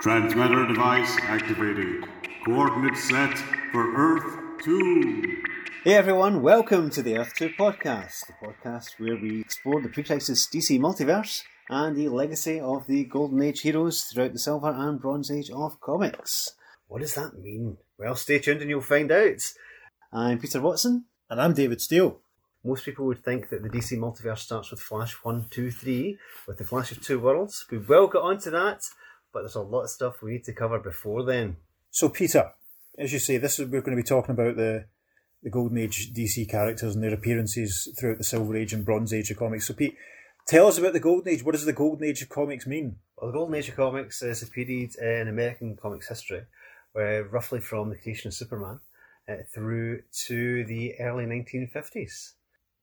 Transmitter device activated. Coordinates set for Earth 2. Hey everyone, welcome to the Earth 2 podcast, the podcast where we explore the pre crisis DC multiverse and the legacy of the Golden Age heroes throughout the Silver and Bronze Age of comics. What does that mean? Well, stay tuned and you'll find out. I'm Peter Watson. And I'm David Steele. Most people would think that the DC multiverse starts with Flash 1, 2, 3, with the Flash of Two Worlds. We will get onto that, but there's a lot of stuff we need to cover before then. So, Peter, as you say, this is we're going to be talking about the the Golden Age DC characters and their appearances throughout the Silver Age and Bronze Age of comics. So, Pete, tell us about the Golden Age. What does the Golden Age of comics mean? Well, the Golden Age of comics is a period in American comics history where roughly from the creation of Superman uh, through to the early 1950s.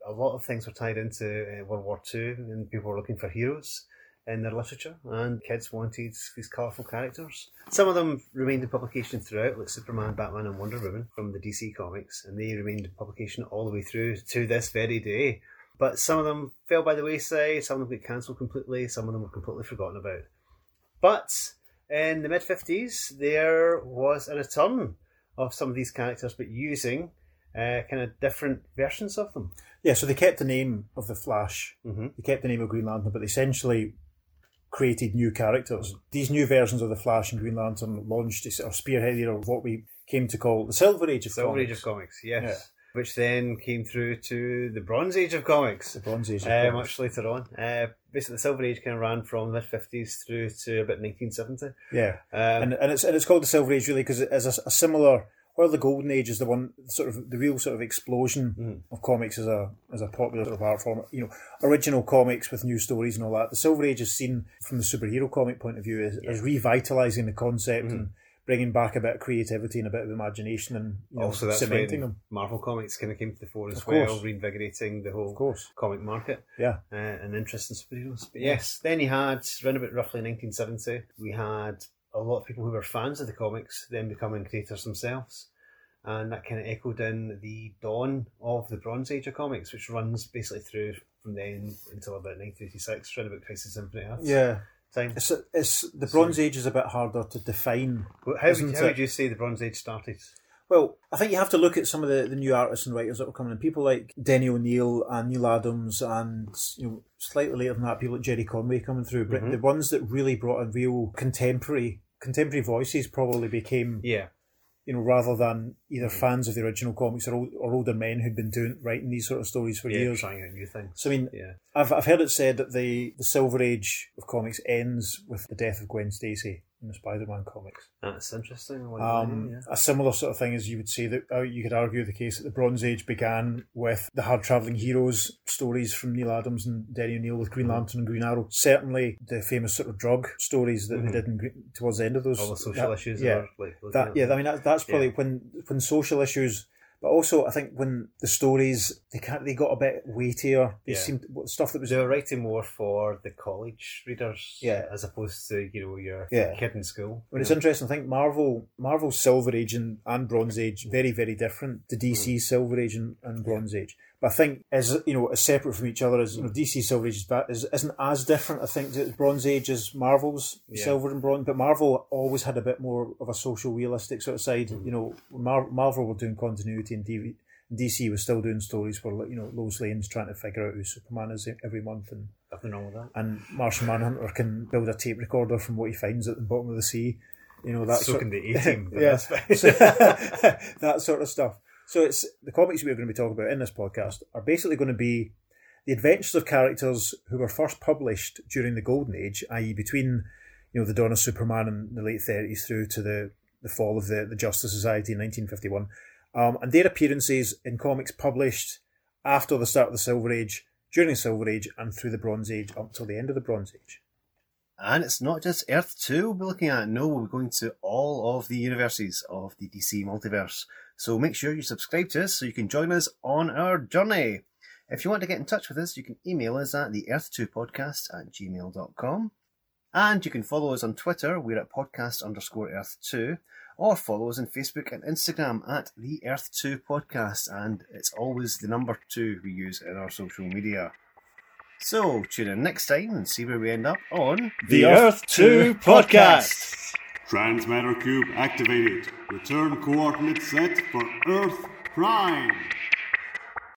A lot of things were tied into uh, World War II and people were looking for heroes in their literature and kids wanted these colourful characters. Some of them remained in publication throughout, like Superman, Batman and Wonder Woman from the DC comics, and they remained in publication all the way through to this very day. But some of them fell by the wayside, some of them got cancelled completely, some of them were completely forgotten about. But in the mid 50s, there was a return of some of these characters, but using uh, kind of different versions of them. Yeah, so they kept the name of the Flash, Mhm. they kept the name of Green Lantern, but essentially created new characters. These new versions of the Flash and Green Lantern launched of spearheaded what we came to call the Silver Age of Comics. Silver comics. Age of comics, yes. Yeah. Which then came through to the Bronze Age of comics. The Bronze Age of Uh, comics. much later on. Uh, basically, the Silver Age kind of ran from the mid 50s through to about 1970. Yeah. Um, and and it's and it's called the Silver Age really because it is a, a similar. While the Golden Age is the one sort of the real sort of explosion Mm. of comics as a as a popular sort of art form. You know, original comics with new stories and all that. The Silver Age is seen from the superhero comic point of view as, as revitalizing the concept and bringing back a bit of creativity and a bit of imagination and you know, also, that's cementing when them. Marvel Comics kind of came to the fore as Of well, course. reinvigorating the whole Of course, comic market yeah. uh, and interest in superheroes. But yes, then you had, around about roughly 1970, we had a lot of people who were fans of the comics then becoming creators themselves. And that kind of echoed in the dawn of the Bronze Age of comics, which runs basically through from then until about 1986, around about Crisis Infinite Earths Yeah, time. it's it's the Bronze Age is a bit harder to define Well, How, would, how would you say the Bronze Age started? Well, I think you have to look at some of the, the new artists and writers that were coming in. People like Denny O'Neil and Neal Adams, and you know, slightly later than that, people like Gerry Conway coming through. But Mhm. the ones that really brought in real contemporary contemporary voices probably became, Yeah. you know, rather than either mm-hmm. fans of the original comics or, old, or older men who'd been doing writing these sort of stories for yeah, years. trying out new things. So I mean, Yeah. I've I've heard it said that the the Silver Age of comics ends with the death of Gwen Stacy in the Spider-Man comics. That's interesting. Um, yeah. A similar sort of thing as you would say that uh, you could argue the case that the Bronze Age began with the hard traveling heroes stories from Neal Adams and Denny O'Neil with Mm-hmm. Green Lantern and Green Arrow. Certainly, the famous sort of drug stories that Mhm. they did in, towards the end of those. All the social that- issues. yeah, like, that yeah. I mean, that, that's probably Yeah. when when social issues. But also, I think when the stories they can't, they got a bit weightier. They Yeah. seemed stuff that was they were writing more for the college readers, Yeah. as opposed to you know your Yeah. kid in school. But it's know. interesting. I think Marvel, Marvel's Silver Age and, and Bronze Age very, very different. The DC's Mm. Silver Age and, and Bronze Age. But I think as you know, as separate from each other as you know, DC Silver Age is, isn't as different. I think that Bronze Age is Marvel's Yeah. Silver and Bronze, but Marvel always had a bit more of a social realistic sort of side. Mm. You know, Mar- Marvel were doing continuity and DV- DC was still doing stories where you know Lois Lane's trying to figure out who Superman is every month and Nothing wrong with that. and Martian Manhunter can build a tape recorder from what he finds at the bottom of the sea. You know that so sort can the A team. yeah, that's that sort of stuff. So it's the comics we're going to be talking about in this podcast are basically going to be the adventures of characters who were first published during the Golden Age, i.e., between you know the dawn of Superman in the late thirties through to the the fall of the, the Justice Society in 1951, um, and their appearances in comics published after the start of the Silver Age, during the Silver Age, and through the Bronze Age up till the end of the Bronze Age. And it's not just Earth 2 we'll be looking at. No, we're going to all of the universes of the DC multiverse. So make sure you subscribe to us so you can join us on our journey. If you want to get in touch with us, you can email us at the earth2podcast at gmail.com. And you can follow us on Twitter. We're at podcast underscore earth2. Or follow us on Facebook and Instagram at the Earth 2 Podcast. And it's always the number two we use in our social media. So tune in next time and see where we end up on The Earth 2 Podcast. Transmatter cube activated. Return coordinates set for Earth Prime.